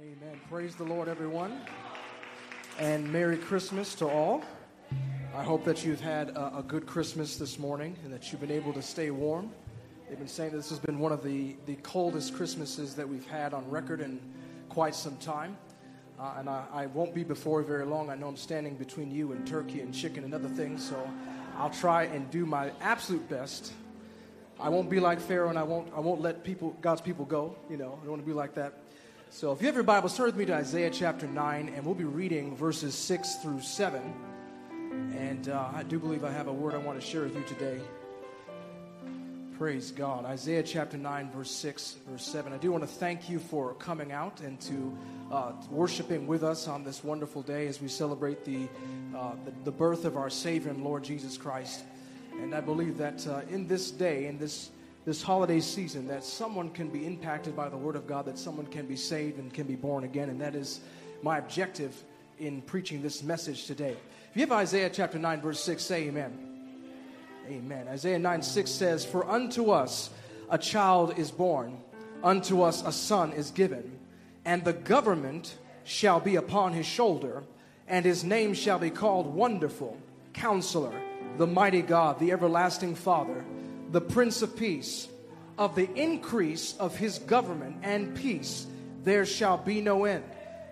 Amen. Praise the Lord, everyone. And Merry Christmas to all. I hope that you've had a, a, good Christmas this morning and that you've been able to stay warm. They've been saying this has been one of the, the coldest Christmases that we've had on record in quite some time. Uh, and I, I won't be before very long. I know I'm standing between you and turkey and chicken and other things, so I'll try and do my absolute best. I won't be like Pharaoh and I won't, I won't let people, God's people go. You know, I don't want to be like that. So if you have your Bible, start with me to Isaiah chapter 9, and we'll be reading verses 6 through 7. And uh, I do believe I have a word I want to share with you today. Praise God. Isaiah chapter 9, verse 6, verse 7. I do want to thank you for coming out and to uh, worshiping with us on this wonderful day as we celebrate the, uh, the, the, birth of our Savior and Lord Jesus Christ. And I believe that uh, in this day, in this this holiday season that someone can be impacted by the Word of God, that someone can be saved and can be born again. And that is my objective in preaching this message today. If you have Isaiah chapter 9, verse 6, say amen. Amen. Isaiah 9, 6 says, For unto us a child is born, unto us a son is given, and the government shall be upon his shoulder, and his name shall be called Wonderful, Counselor, the Mighty God, the Everlasting Father the Prince of Peace, of the increase of his government and peace, there shall be no end.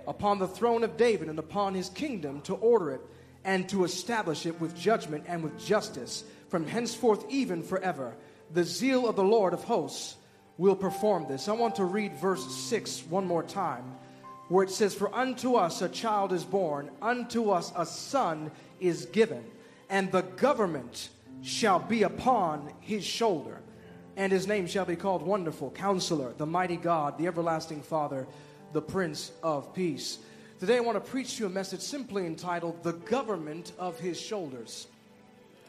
Upon the throne of David and upon his kingdom to order it and to establish it with judgment and with justice from henceforth even forever. The zeal of the Lord of hosts will perform this. I want to read verse 6 one more time, where it says, For unto us a child is born, unto us a son is given, and the government shall be upon his shoulder, and his name shall be called Wonderful, Counselor, the Mighty God, the Everlasting Father, the Prince of Peace. Today I want to preach to you a message simply entitled The Government of His Shoulders.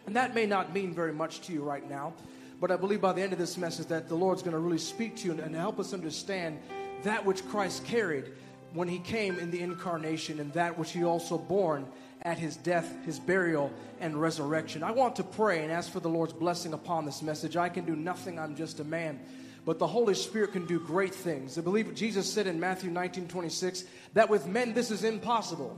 And that may not mean very much to you right now, but I believe by the end of this message that the Lord's going to really speak to you and help us understand that which Christ carried when he came in the incarnation and that which he also borne at his death, his burial, and resurrection. I want to pray and ask for the Lord's blessing upon this message. I can do nothing, I'm just a man. But the Holy Spirit can do great things. I believe Jesus said in Matthew 19 26 that with men this is impossible,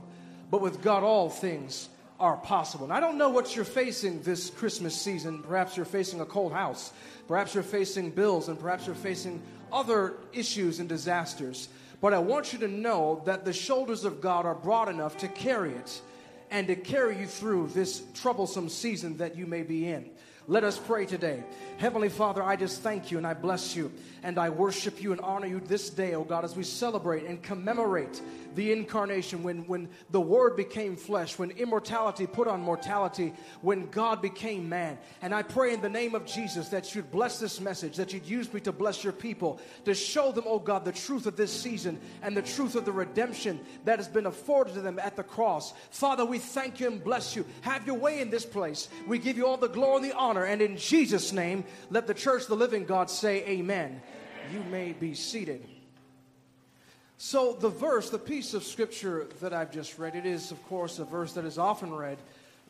but with God all things are possible. And I don't know what you're facing this Christmas season. Perhaps you're facing a cold house, perhaps you're facing bills, and perhaps you're facing other issues and disasters. But I want you to know that the shoulders of God are broad enough to carry it and to carry you through this troublesome season that you may be in. Let us pray today. Heavenly Father, I just thank you and I bless you and I worship you and honor you this day, oh God, as we celebrate and commemorate the incarnation when, when the Word became flesh, when immortality put on mortality, when God became man. And I pray in the name of Jesus that you'd bless this message, that you'd use me to bless your people, to show them, oh God, the truth of this season and the truth of the redemption that has been afforded to them at the cross. Father, we thank you and bless you. Have your way in this place. We give you all the glory and the honor. And in Jesus' name, let the church, the living God, say, Amen. You may be seated. So, the verse, the piece of scripture that I've just read, it is, of course, a verse that is often read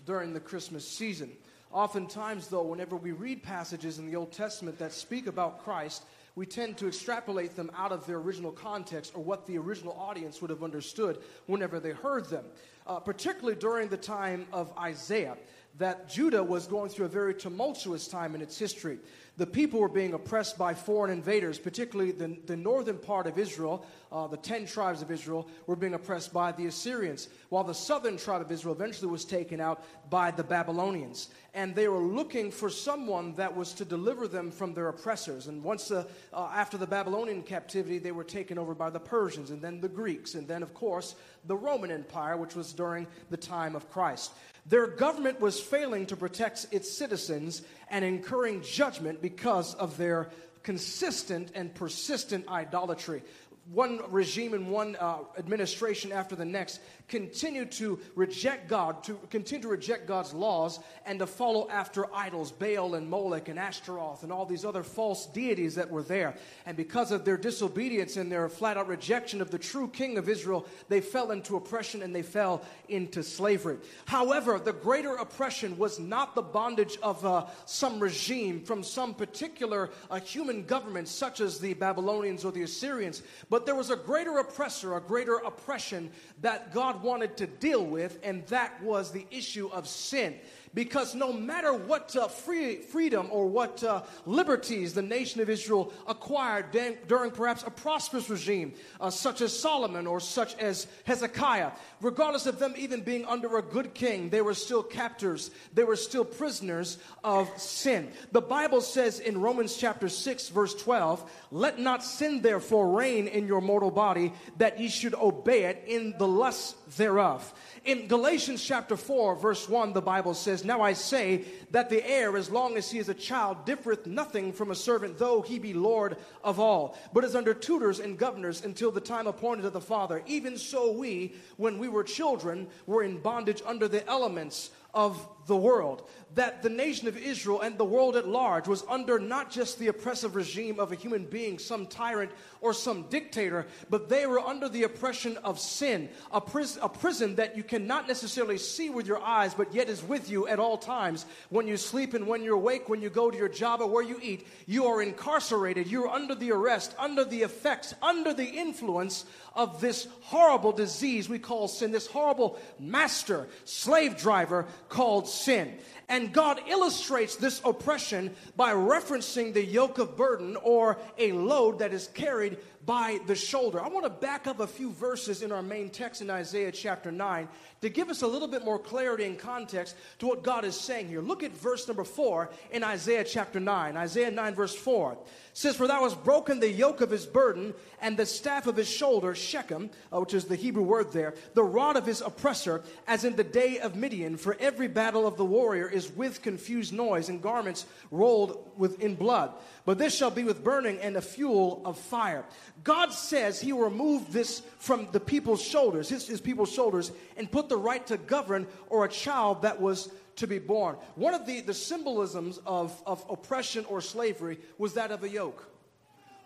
during the Christmas season. Oftentimes, though, whenever we read passages in the Old Testament that speak about Christ, we tend to extrapolate them out of their original context or what the original audience would have understood whenever they heard them. Uh, particularly during the time of Isaiah, that Judah was going through a very tumultuous time in its history the people were being oppressed by foreign invaders, particularly the, the northern part of Israel, uh, the 10 tribes of Israel, were being oppressed by the Assyrians, while the southern tribe of Israel eventually was taken out by the Babylonians. And they were looking for someone that was to deliver them from their oppressors. And once uh, uh, after the Babylonian captivity, they were taken over by the Persians, and then the Greeks, and then, of course, the Roman Empire, which was during the time of Christ. Their government was failing to protect its citizens and incurring judgment because of their consistent and persistent idolatry one regime and one uh, administration after the next continue to reject God, to continue to reject God's laws, and to follow after idols, Baal and Molech and Ashtaroth and all these other false deities that were there. And because of their disobedience and their flat out rejection of the true king of Israel, they fell into oppression and they fell into slavery. However, the greater oppression was not the bondage of uh, some regime from some particular uh, human government, such as the Babylonians or the Assyrians But there was a greater oppressor, a greater oppression that God wanted to deal with, and that was the issue of sin because no matter what uh, free, freedom or what uh, liberties the nation of Israel acquired during, during perhaps a prosperous regime, uh, such as Solomon or such as Hezekiah, regardless of them even being under a good king, they were still captors, they were still prisoners of sin. The Bible says in Romans chapter 6, verse 12, Let not sin therefore reign in your mortal body, that ye should obey it in the lust thereof. In Galatians chapter 4, verse 1, the Bible says, Now I say that the heir, as long as he is a child, differeth nothing from a servant, though he be Lord of all, but is under tutors and governors until the time appointed of the Father. Even so, we, when we were children, were in bondage under the elements of the world. That the nation of Israel and the world at large was under not just the oppressive regime of a human being, some tyrant or some dictator, but they were under the oppression of sin, a, pris- a prison that you cannot necessarily see with your eyes, but yet is with you at all times. When you sleep and when you're awake, when you go to your job or where you eat, you are incarcerated. You're under the arrest, under the effects, under the influence of this horrible disease we call sin, this horrible master, slave driver called sin. And God illustrates this oppression by referencing the yoke of burden or a load that is carried by the shoulder. I want to back up a few verses in our main text in Isaiah chapter 9 to give us a little bit more clarity and context to what God is saying here. Look at verse number 4 in Isaiah chapter 9. Isaiah 9, verse 4 says, For thou hast broken the yoke of his burden and the staff of his shoulder, Shechem, uh, which is the Hebrew word there, the rod of his oppressor, as in the day of Midian. For every battle of the warrior is with confused noise and garments rolled with in blood. But this shall be with burning and a fuel of fire. God says he will remove this from the people's shoulders, his, his people's shoulders, and put the right to govern or a child that was to be born. One of the, the symbolisms of, of oppression or slavery was that of a yoke.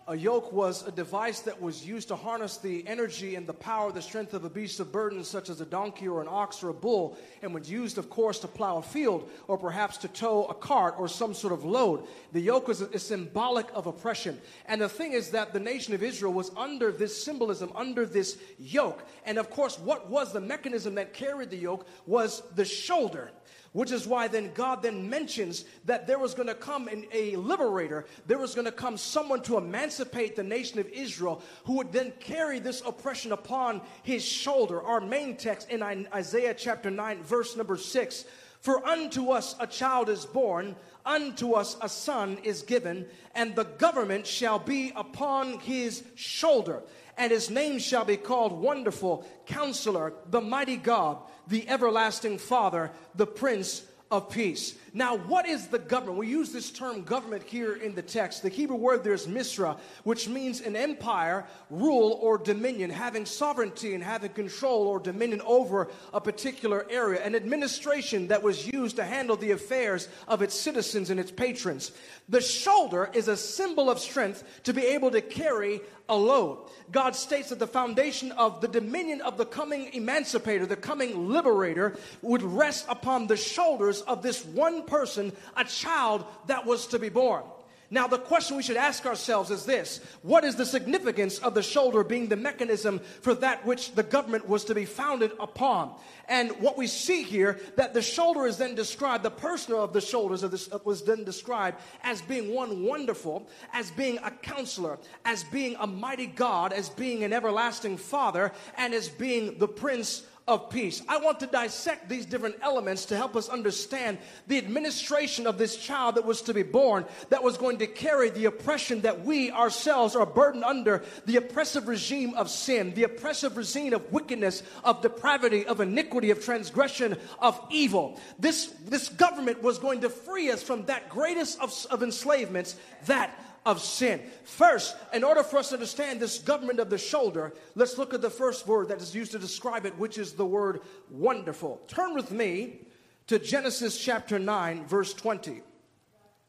A yoke was a device that was used to harness the energy and the power, the strength of a beast of burden, such as a donkey or an ox or a bull, and was used, of course, to plow a field or perhaps to tow a cart or some sort of load. The yoke is, symbolic of oppression. And the thing is that the nation of Israel was under this symbolism, under this yoke. And of course, what was the mechanism that carried the yoke was the shoulder. Which is why then God then mentions that there was going to come an, a liberator, there was going to come someone to emancipate the nation of Israel who would then carry this oppression upon his shoulder. Our main text in Isaiah chapter 9, verse number 6 For unto us a child is born, unto us a son is given, and the government shall be upon his shoulder and his name shall be called Wonderful, Counselor, the Mighty God, the Everlasting Father, the Prince of Peace. Now, what is the government? We use this term government here in the text. The Hebrew word there is misra, which means an empire, rule, or dominion, having sovereignty and having control or dominion over a particular area, an administration that was used to handle the affairs of its citizens and its patrons. The shoulder is a symbol of strength to be able to carry a load. God states that the foundation of the dominion of the coming emancipator, the coming liberator, would rest upon the shoulders of this one person, a child that was to be born. Now, the question we should ask ourselves is this What is the significance of the shoulder being the mechanism for that which the government was to be founded upon? And what we see here, that the shoulder is then described, the person of the shoulders of this, uh, was then described as being one wonderful, as being a counselor, as being a mighty God, as being an everlasting father, and as being the prince of peace. I want to dissect these different elements to help us understand the administration of this child that was to be born, that was going to carry the oppression that we ourselves are burdened under, the oppressive regime of sin, the oppressive regime of wickedness, of depravity, of iniquity, of transgression, of evil. This, this government was going to free us from that greatest of, of enslavements, that of sin. First, in order for us to understand this government of the shoulder, let's look at the first word that is used to describe it, which is the word wonderful. Turn with me to Genesis chapter 9, verse 20.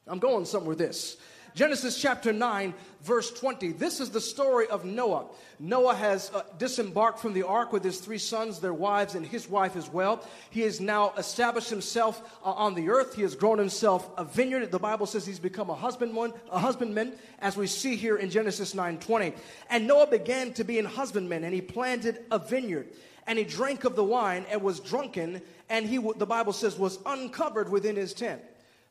I'm going somewhere with this. Genesis chapter 9, verse 20. This is the story of Noah. Noah has uh, disembarked from the ark with his three sons, their wives, and his wife as well. He has now established himself uh, on the earth. He has grown himself a vineyard. The Bible says he's become a husbandman, a husbandman, as we see here in Genesis 9:20. And Noah began to be an husbandman, and he planted a vineyard. And he drank of the wine and was drunken, and he, the Bible says, was uncovered within his tent.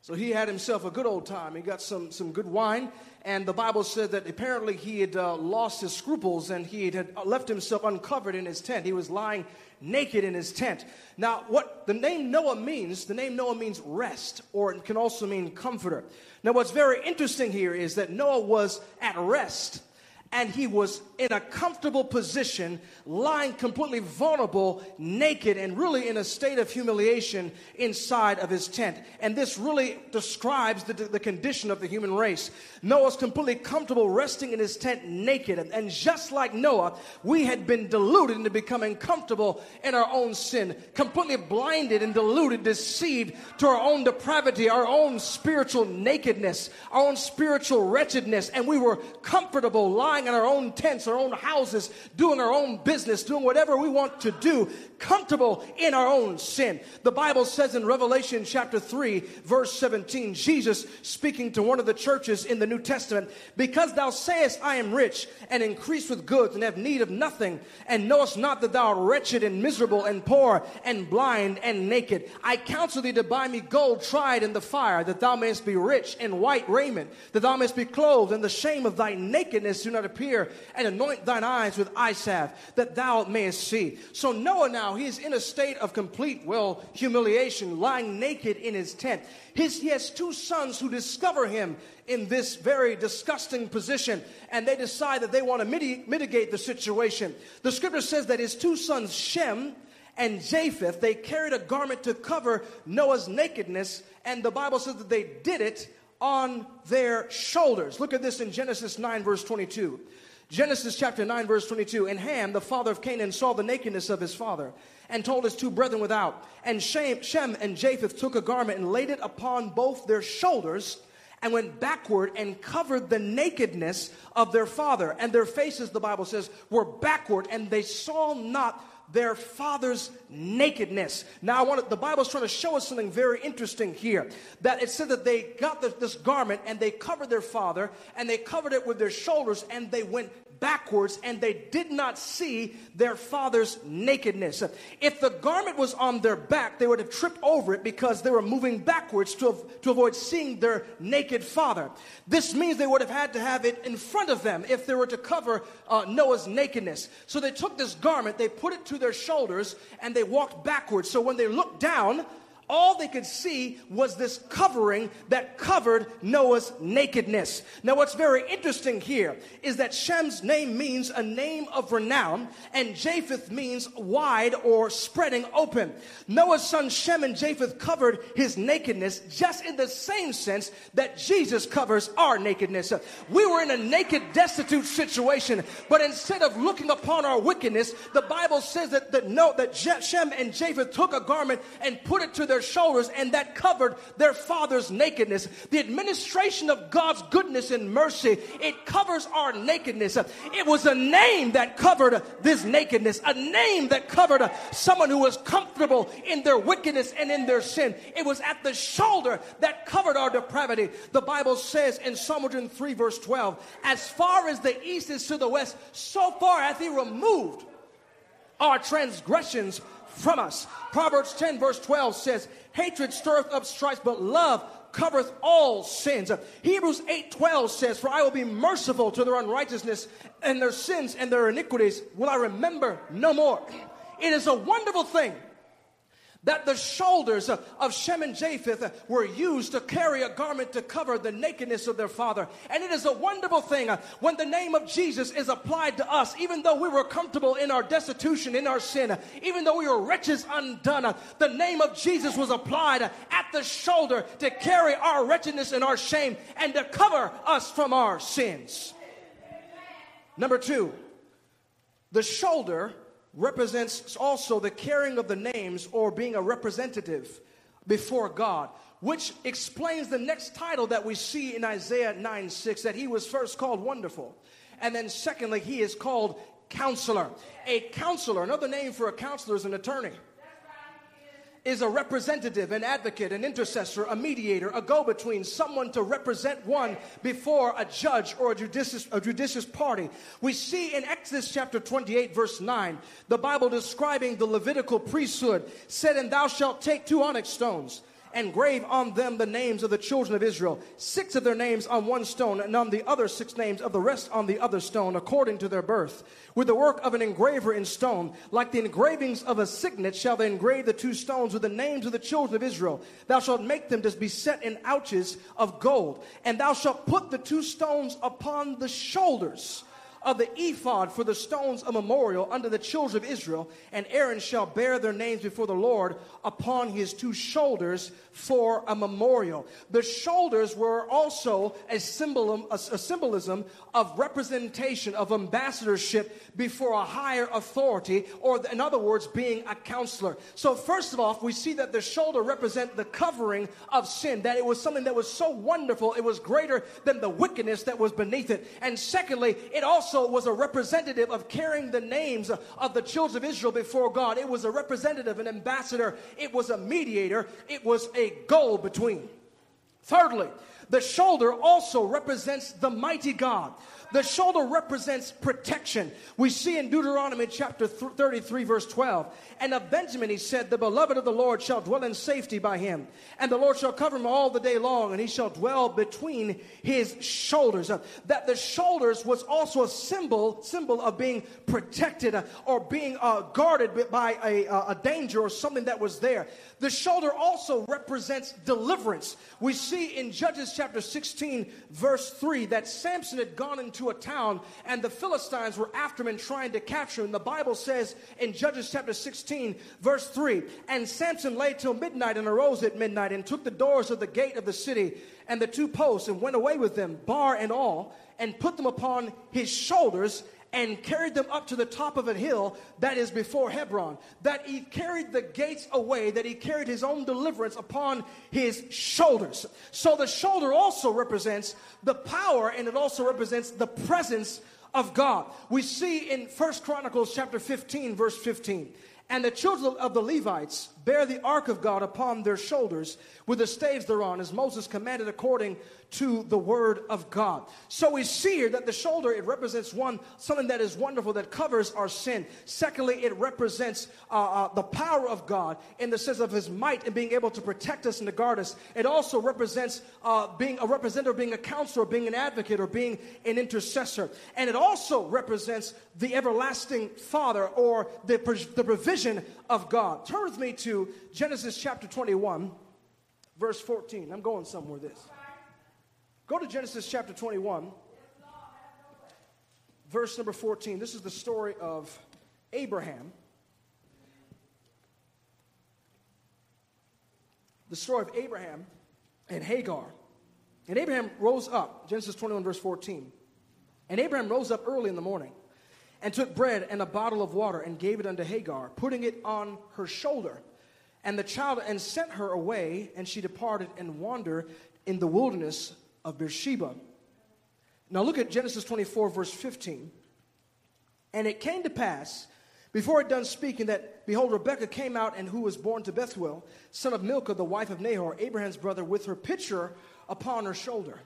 So he had himself a good old time. He got some, some good wine, and the Bible said that apparently he had uh, lost his scruples and he had left himself uncovered in his tent. He was lying naked in his tent. Now, what the name Noah means, the name Noah means rest, or it can also mean comforter. Now, what's very interesting here is that Noah was at rest and he was in a comfortable position, lying completely vulnerable, naked, and really in a state of humiliation inside of his tent. And this really describes the, the condition of the human race. Noah's completely comfortable resting in his tent naked. And, and just like Noah, we had been deluded into becoming comfortable in our own sin, completely blinded and deluded, deceived to our own depravity, our own spiritual nakedness, our own spiritual wretchedness. And we were comfortable lying in our own tents our own houses, doing our own business, doing whatever we want to do, comfortable in our own sin. The Bible says in Revelation chapter 3, verse 17, Jesus speaking to one of the churches in the New Testament, because thou sayest, I am rich and increase with goods and have need of nothing, and knowest not that thou art wretched and miserable and poor and blind and naked. I counsel thee to buy me gold tried in the fire, that thou mayest be rich in white raiment, that thou mayest be clothed, and the shame of thy nakedness do not appear, and anoint thine eyes with eye salve, that thou mayest see. So Noah now, he's in a state of complete, well, humiliation, lying naked in his tent. His, he has two sons who discover him in this very disgusting position, and they decide that they want to mitigate the situation. The scripture says that his two sons, Shem, and Japheth, they carried a garment to cover Noah's nakedness, and the Bible says that they did it on their shoulders. Look at this in Genesis 9, verse 22. Genesis chapter 9, verse 22. And Ham, the father of Canaan, saw the nakedness of his father and told his two brethren without. And Shem, Shem and Japheth took a garment and laid it upon both their shoulders and went backward and covered the nakedness of their father. And their faces, the Bible says, were backward, and they saw not their father's nakedness. Now, I want the Bible's trying to show us something very interesting here. That it said that they got this garment and they covered their father and they covered it with their shoulders and they went backwards and they did not see their father's nakedness. If the garment was on their back, they would have tripped over it because they were moving backwards to, to avoid seeing their naked father. This means they would have had to have it in front of them if they were to cover uh, Noah's nakedness. So they took this garment, they put it to their shoulders, and they walked backwards. So when they looked down, all they could see was this covering that covered Noah's nakedness. Now, what's very interesting here is that Shem's name means a name of renown, and Japheth means wide or spreading open. Noah's son Shem and Japheth covered his nakedness just in the same sense that Jesus covers our nakedness. We were in a naked, destitute situation, but instead of looking upon our wickedness, the Bible says that, that, that Shem and Japheth took a garment and put it to their their shoulders, and that covered their father's nakedness. The administration of God's goodness and mercy, it covers our nakedness. It was a name that covered this nakedness, a name that covered someone who was comfortable in their wickedness and in their sin. It was at the shoulder that covered our depravity. The Bible says in Psalm 103, verse 12, as far as the east is to the west, so far hath he removed our transgressions from us. Proverbs 10, verse 12 says, Hatred stirreth up strife, but love covereth all sins. Hebrews 8 12 says, For I will be merciful to their unrighteousness and their sins and their iniquities will I remember no more. It is a wonderful thing that the shoulders of Shem and Japheth were used to carry a garment to cover the nakedness of their father. And it is a wonderful thing uh, when the name of Jesus is applied to us, even though we were comfortable in our destitution, in our sin, even though we were wretches undone, uh, the name of Jesus was applied at the shoulder to carry our wretchedness and our shame and to cover us from our sins. Number two, the shoulder represents also the carrying of the names or being a representative before God. which explains the next title that we see in Isaiah 9 6 that he was first called Wonderful. And then, secondly, he is called Counselor. A counselor, another name for a counselor is an attorney is a representative, an advocate, an intercessor, a mediator, a go between, someone to represent one before a judge or a judicious, a judicious party. We see in Exodus chapter 28, verse 9, the Bible describing the Levitical priesthood said, And thou shalt take two onyx stones and grave on them the names of the children of Israel, six of their names on one stone, and on the other six names of the rest on the other stone, according to their birth. With the work of an engraver in stone, like the engravings of a signet, shall they engrave the two stones with the names of the children of Israel. Thou shalt make them to be set in ouches of gold, and thou shalt put the two stones upon the shoulders of the ephod for the stones of memorial unto the children of Israel, and Aaron shall bear their names before the Lord upon his two shoulders for a memorial. The shoulders were also a symbolism, a, a symbolism of representation, of ambassadorship before a higher authority, or in other words, being a counselor. So, first of all, we see that the shoulder represent the covering of sin, that it was something that was so wonderful, it was greater than the wickedness that was beneath it. And secondly, it also was a representative of carrying the names of the children of Israel before God. It was a representative, an ambassador, it was a mediator, it was a go between. Thirdly, the shoulder also represents the mighty God. The shoulder represents protection. We see in Deuteronomy chapter 33, verse 12. And of Benjamin he said, The beloved of the Lord shall dwell in safety by him. And the Lord shall cover him all the day long, and he shall dwell between his shoulders. Uh, that the shoulders was also a symbol, symbol of being protected uh, or being uh, guarded by a, a danger or something that was there. The shoulder also represents deliverance. We see in Judges chapter 16, verse 3, that Samson had gone into a town and the Philistines were after him and trying to capture him. The Bible says in Judges chapter 16, verse 3, and Samson lay till midnight and arose at midnight and took the doors of the gate of the city and the two posts and went away with them, bar and all, and put them upon his shoulders and carried them up to the top of a hill that is before Hebron. That he carried the gates away, that he carried his own deliverance upon his shoulders. So the shoulder also represents the power and it also represents the presence of God. We see in First Chronicles chapter 15 verse 15 and the children of the Levites bear the ark of God upon their shoulders with the staves thereon, as Moses commanded according to the word of God. So we see here that the shoulder, it represents one, something that is wonderful that covers our sin. Secondly, it represents uh, uh, the power of God in the sense of his might and being able to protect us and to guard us. It also represents uh, being a representative, being a counselor, being an advocate, or being an intercessor. And it also represents the everlasting Father or the, the provision of God. Turn with me to Genesis chapter 21, verse 14. I'm going somewhere this. Go to Genesis chapter 21, verse number 14. This is the story of Abraham. The story of Abraham and Hagar. And Abraham rose up, Genesis 21, verse 14. And Abraham rose up early in the morning and took bread and a bottle of water and gave it unto Hagar, putting it on her shoulder. And the child and sent her away, and she departed and wandered in the wilderness of Beersheba. Now look at Genesis 24, verse 15. And it came to pass, before it done speaking, that behold, Rebekah came out, and who was born to Bethuel, son of Milcah, the wife of Nahor, Abraham's brother, with her pitcher upon her shoulder.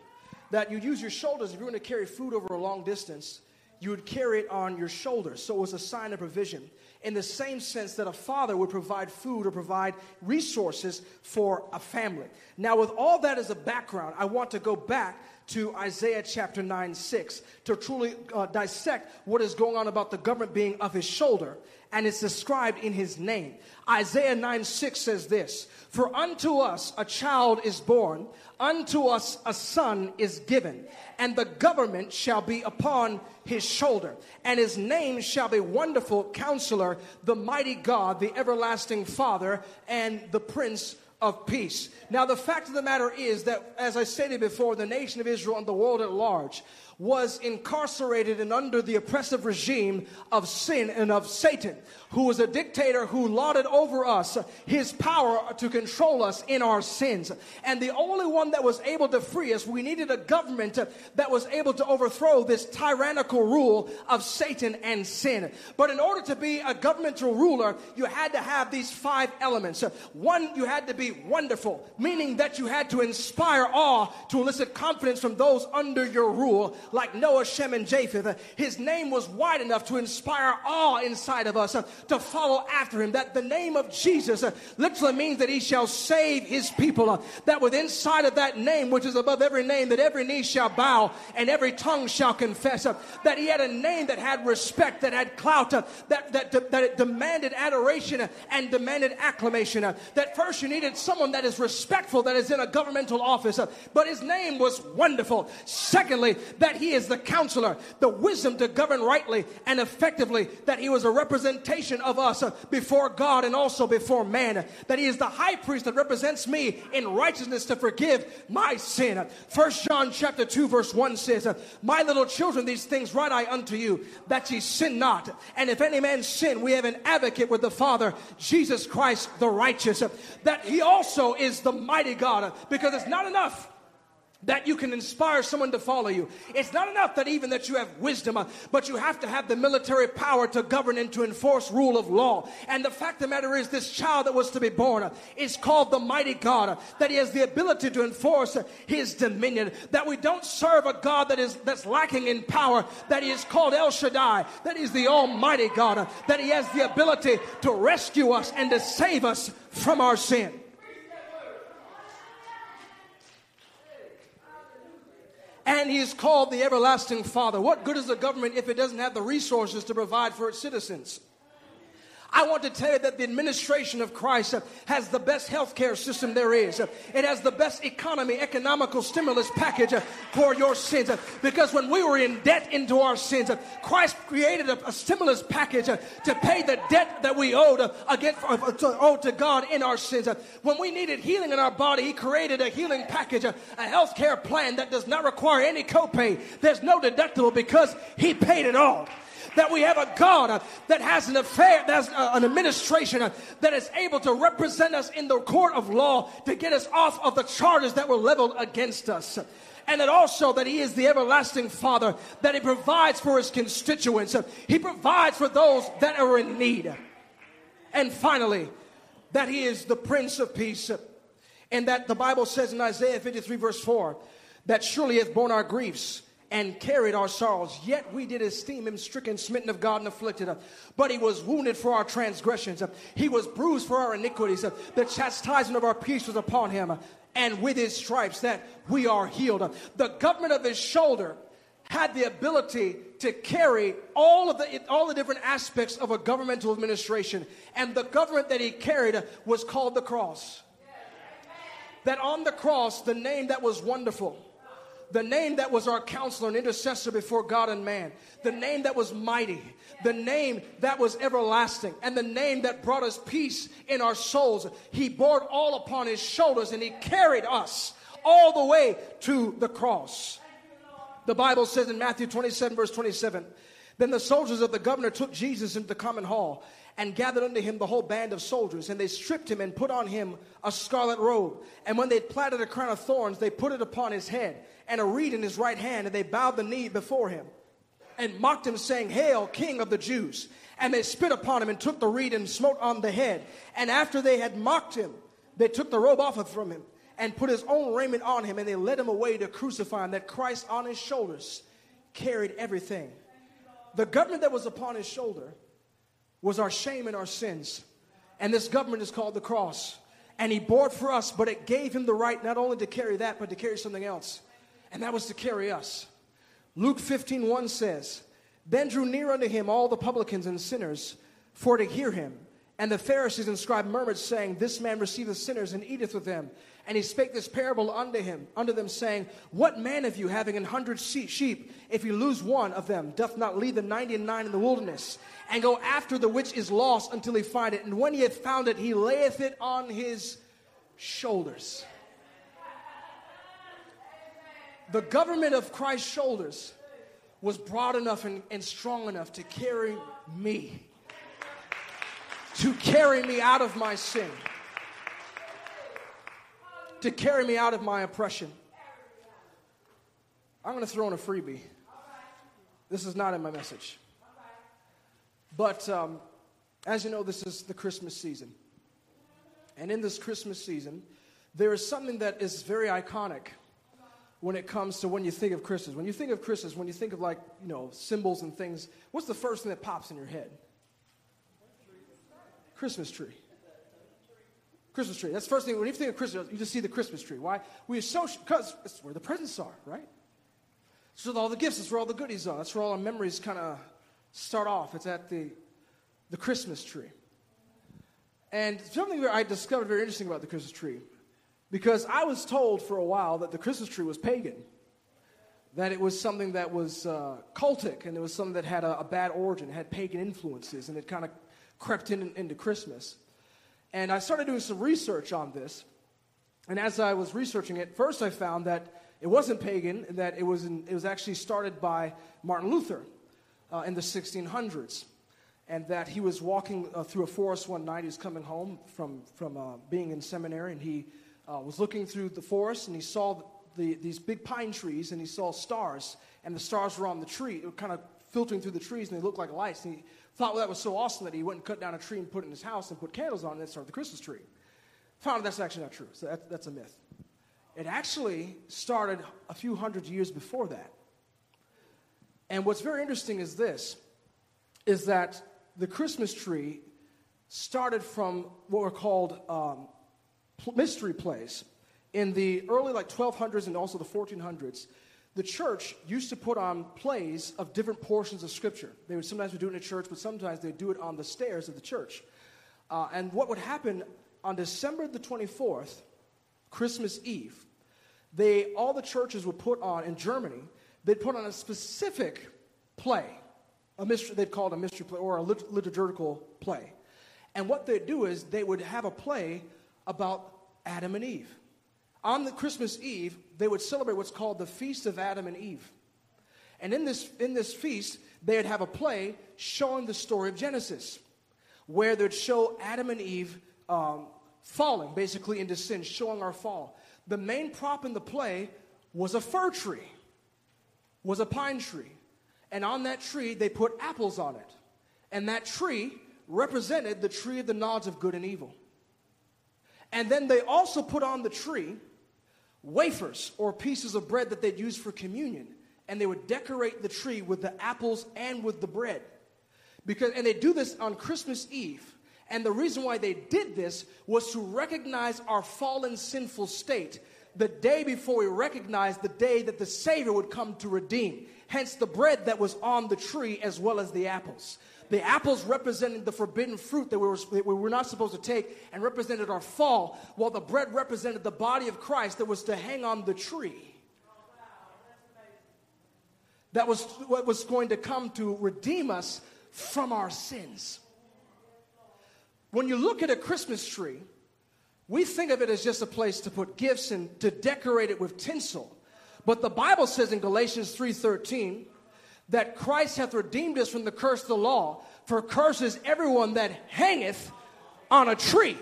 That you use your shoulders if you're going to carry food over a long distance, you would carry it on your shoulders. So it was a sign of provision in the same sense that a father would provide food or provide resources for a family. Now, with all that as a background, I want to go back to Isaiah chapter 9 6 to truly uh, dissect what is going on about the government being of his shoulder. And it's described in his name. Isaiah 9 6 says this For unto us a child is born, unto us a son is given, and the government shall be upon his shoulder, and his name shall be Wonderful Counselor, the Mighty God, the Everlasting Father, and the Prince of Peace. Now, the fact of the matter is that, as I stated before, the nation of Israel and the world at large was incarcerated and under the oppressive regime of sin and of Satan, who was a dictator who lauded over us his power to control us in our sins. And the only one that was able to free us, we needed a government that was able to overthrow this tyrannical rule of Satan and sin. But in order to be a governmental ruler, you had to have these five elements. One, you had to be wonderful, meaning that you had to inspire awe to elicit confidence from those under your rule like Noah, Shem, and Japheth. His name was wide enough to inspire awe inside of us uh, to follow after him. That the name of Jesus uh, literally means that he shall save his people. Uh, that with inside of that name, which is above every name, that every knee shall bow and every tongue shall confess. That he had a name that had respect, that had clout, that, that, that it demanded adoration and demanded acclamation. That first you needed someone that is respectful, that is in a governmental office. But his name was wonderful. Secondly, that he is the counselor, the wisdom to govern rightly and effectively, that he was a representation of us before God and also before man, that he is the high priest that represents me in righteousness to forgive my sin. First John chapter 2 verse 1 says, My little children, these things write I unto you, that ye sin not. And if any man sin, we have an advocate with the Father, Jesus Christ the righteous, that he also is the mighty God, because it's not enough that you can inspire someone to follow you. It's not enough that even that you have wisdom, uh, but you have to have the military power to govern and to enforce rule of law. And the fact of the matter is, this child that was to be born uh, is called the mighty God, uh, that he has the ability to enforce his dominion, that we don't serve a God that is that's lacking in power, that he is called El Shaddai, that he's the almighty God, that he has the ability to rescue us and to save us from our sin. And he is called the everlasting father. What good is a government if it doesn't have the resources to provide for its citizens? I want to tell you that the administration of Christ has the best healthcare system there is. It has the best economy, economical stimulus package for your sins. Because when we were in debt into our sins, Christ created a, stimulus package to pay the debt that we owed against uh, to, owed to God in our sins. When we needed healing in our body, He created a healing package, a healthcare plan that does not require any copay. There's no deductible because He paid it all that we have a God uh, that has an affair, that's uh, an administration uh, that is able to represent us in the court of law to get us off of the charges that were leveled against us. And that also that he is the everlasting father that he provides for his constituents he provides for those that are in need. And finally that he is the prince of peace and that the bible says in isaiah 53 verse 4 that surely hath borne our griefs and carried our sorrows. Yet we did esteem him stricken, smitten of God, and afflicted. But he was wounded for our transgressions. He was bruised for our iniquities. The chastisement of our peace was upon him. And with his stripes that we are healed. The government of his shoulder had the ability to carry all of the all the different aspects of a governmental administration and the government that he carried was called the cross that on the cross the name that was wonderful the name that was our counselor and intercessor before God and man, the name that was mighty, the name that was everlasting, and the name that brought us peace in our souls. He bore all upon his shoulders and he carried us all the way to the cross. The Bible says in Matthew 27, verse 27, then the soldiers of the governor took Jesus into the common hall and gathered unto him the whole band of soldiers. And they stripped him and put on him a scarlet robe. And when they platted a crown of thorns, they put it upon his head and a reed in his right hand. And they bowed the knee before him and mocked him, saying, Hail, King of the Jews. And they spit upon him and took the reed and smote on the head. And after they had mocked him, they took the robe off from him and put his own raiment on him. And they led him away to crucify him, that Christ on his shoulders carried everything. The government that was upon his shoulder was our shame and our sins. And this government is called the cross. And he bore it for us, but it gave him the right not only to carry that, but to carry something else. And that was to carry us. Luke 15 1 says, Then drew near unto him all the publicans and sinners for to hear him. And the Pharisees and scribes murmured, saying, This man receiveth sinners and eateth with them. And he spake this parable unto him, unto them, saying, What man of you, having an hundred sheep, if he lose one of them, doth not leave the ninety and nine in the wilderness, and go after the which is lost until he find it? And when he hath found it, he layeth it on his shoulders. The government of Christ's shoulders was broad enough and, and strong enough to carry me, to carry me out of my sin, to carry me out of my oppression. I'm going to throw in a freebie. This is not in my message. But um, as you know, this is the Christmas season. And in this Christmas season, there is something that is very iconic when it comes to when you think of Christmas. When you think of Christmas, when you think of like, you know, symbols and things, what's the first thing that pops in your head? Christmas tree. Christmas tree. That's the first thing. When you think of Christmas, you just see the Christmas tree. Why? We associate, because it's where the presents are, right? Where all the gifts, it's where all the goodies are. That's where all our memories kind of start off. It's at the, the Christmas tree. And something I discovered very interesting about the Christmas tree, because I was told for a while that the Christmas tree was pagan, that it was something that was uh, cultic, and it was something that had a, a, bad origin, had pagan influences, and it kind of crept in, into Christmas. And I started doing some research on this, and as I was researching it, first I found that it wasn't pagan, that it was, in, it was actually started by Martin Luther uh, in the 1600s and that he was walking uh, through a forest one night. He was coming home from, from uh, being in seminary, and he uh, was looking through the forest, and he saw the, these big pine trees, and he saw stars, and the stars were on the tree. They were kind of filtering through the trees, and they looked like lights. And he thought well, that was so awesome that he went and cut down a tree and put it in his house and put candles on it and started the Christmas tree. Found that's actually not true. So that, that's a myth. It actually started a few hundred years before that. And what's very interesting is this, is that the Christmas tree started from what were called um, mystery plays. In the early like 1200s and also the 1400s, the church used to put on plays of different portions of Scripture. They would sometimes would do it in a church, but sometimes they'd do it on the stairs of the church. Uh, and what would happen on December the 24th, Christmas Eve, they all the churches would put on in Germany. They'd put on a specific play a mystery, they'd call it a mystery play or a lit- liturgical play. And what they'd do is they would have a play about Adam and Eve. On the Christmas Eve, they would celebrate what's called the Feast of Adam and Eve. And in this, in this feast, they'd have a play showing the story of Genesis, where they'd show Adam and Eve um, falling, basically into sin, showing our fall. The main prop in the play was a fir tree, was a pine tree and on that tree they put apples on it. And that tree represented the tree of the knowledge of good and evil. And then they also put on the tree wafers or pieces of bread that they'd use for communion. And they would decorate the tree with the apples and with the bread. Because, and they do this on Christmas Eve. And the reason why they did this was to recognize our fallen sinful state the day before we recognize the day that the Savior would come to redeem. Hence the bread that was on the tree as well as the apples. The apples represented the forbidden fruit that we were, that we were not supposed to take and represented our fall, while the bread represented the body of Christ that was to hang on the tree. That was what was going to come to redeem us from our sins. When you look at a Christmas tree, we think of it as just a place to put gifts and to decorate it with tinsel. But the Bible says in Galatians 3:13 that Christ hath redeemed us from the curse of the law, for curses everyone that hangeth on a tree.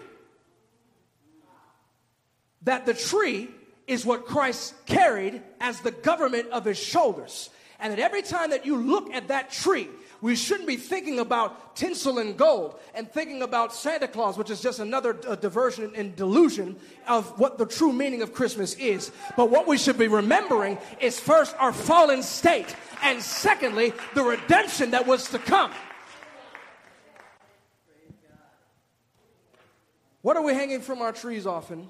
That the tree is what Christ carried as the government of his shoulders. And that every time that you look at that tree, we shouldn't be thinking about tinsel and gold and thinking about Santa Claus, which is just another uh, diversion and delusion of what the true meaning of Christmas is. But what we should be remembering is first our fallen state, and secondly, the redemption that was to come. What are we hanging from our trees often?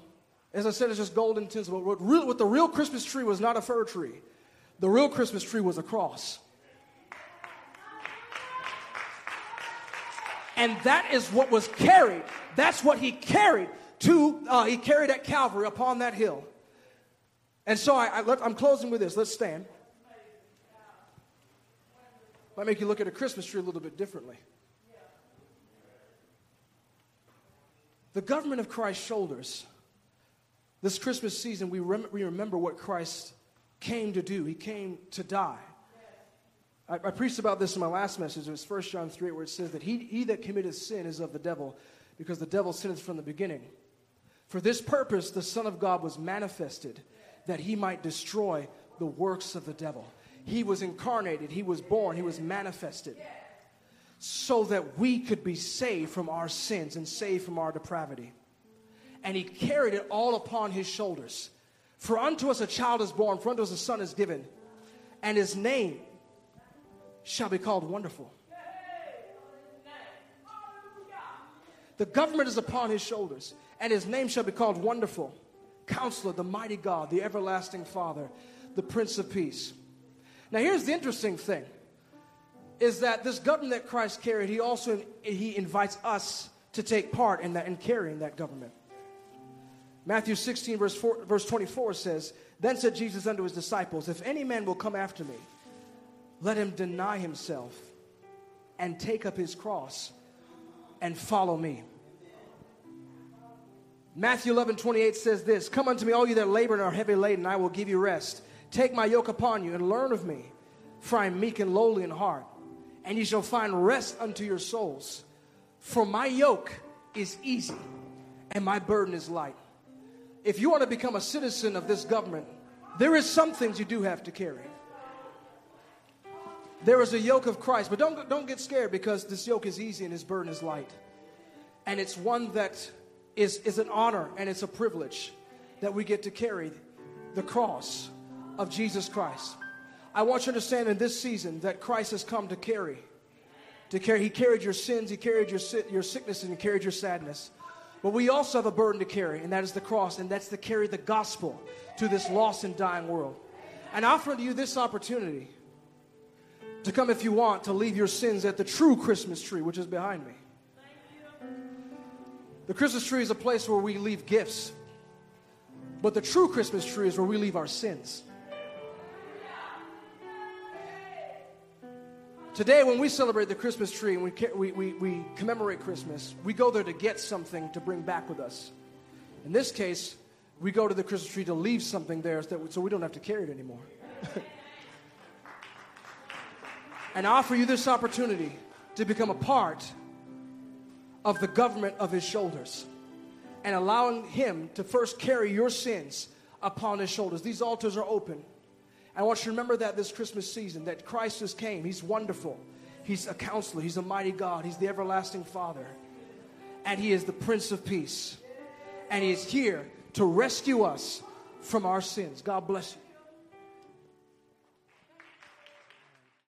As I said, it's just gold and tinsel. But what, real, what the real Christmas tree was not a fir tree. The real Christmas tree was a cross. And that is what was carried. That's what he carried to, uh, he carried at Calvary upon that hill. And so I, I, I'm closing with this. Let's stand. Might make you look at a Christmas tree a little bit differently. The government of Christ's shoulders. This Christmas season, we, rem- we remember what Christ came to do. He came to die. I, I preached about this in my last message. It was 1 John 3, where it says that he, he that committeth sin is of the devil, because the devil sinneth from the beginning. For this purpose, the Son of God was manifested, that he might destroy the works of the devil. He was incarnated, he was born, he was manifested, so that we could be saved from our sins and saved from our depravity. And he carried it all upon his shoulders. For unto us a child is born, for unto us a son is given, and his name shall be called Wonderful. The government is upon his shoulders, and his name shall be called Wonderful, Counselor, the Mighty God, the Everlasting Father, the Prince of Peace. Now, here's the interesting thing is that this government that Christ carried, he also he invites us to take part in that in carrying that government. Matthew 16, verse, 4, verse 24 says, Then said Jesus unto his disciples, If any man will come after me, let him deny himself and take up his cross and follow me. Matthew 11, 28 says this Come unto me, all you that labor and are heavy laden, I will give you rest. Take my yoke upon you and learn of me, for I am meek and lowly in heart, and ye shall find rest unto your souls. For my yoke is easy and my burden is light. If you want to become a citizen of this government, there is some things you do have to carry. There is a yoke of Christ, but don't, don't get scared because this yoke is easy and his burden is light. And it's one that is, is an honor and it's a privilege that we get to carry the cross of Jesus Christ. I want you to understand in this season that Christ has come to carry. To carry, he carried your sins, he carried your, your sickness, and he carried your sadness. But we also have a burden to carry, and that is the cross, and that's to carry the gospel to this lost and dying world. And I offer to you this opportunity to come if you want to leave your sins at the true Christmas tree, which is behind me. The Christmas tree is a place where we leave gifts, but the true Christmas tree is where we leave our sins. Today, when we celebrate the Christmas tree and we, we, we, we, commemorate Christmas, we go there to get something to bring back with us. In this case, we go to the Christmas tree to leave something there so we don't have to carry it anymore. and I offer you this opportunity to become a part of the government of his shoulders and allowing him to first carry your sins upon his shoulders. These altars are open. I want you to remember that this Christmas season, that Christ has came. He's wonderful. He's a counselor. He's a mighty God. He's the everlasting Father. And He is the Prince of Peace. And He is here to rescue us from our sins. God bless you.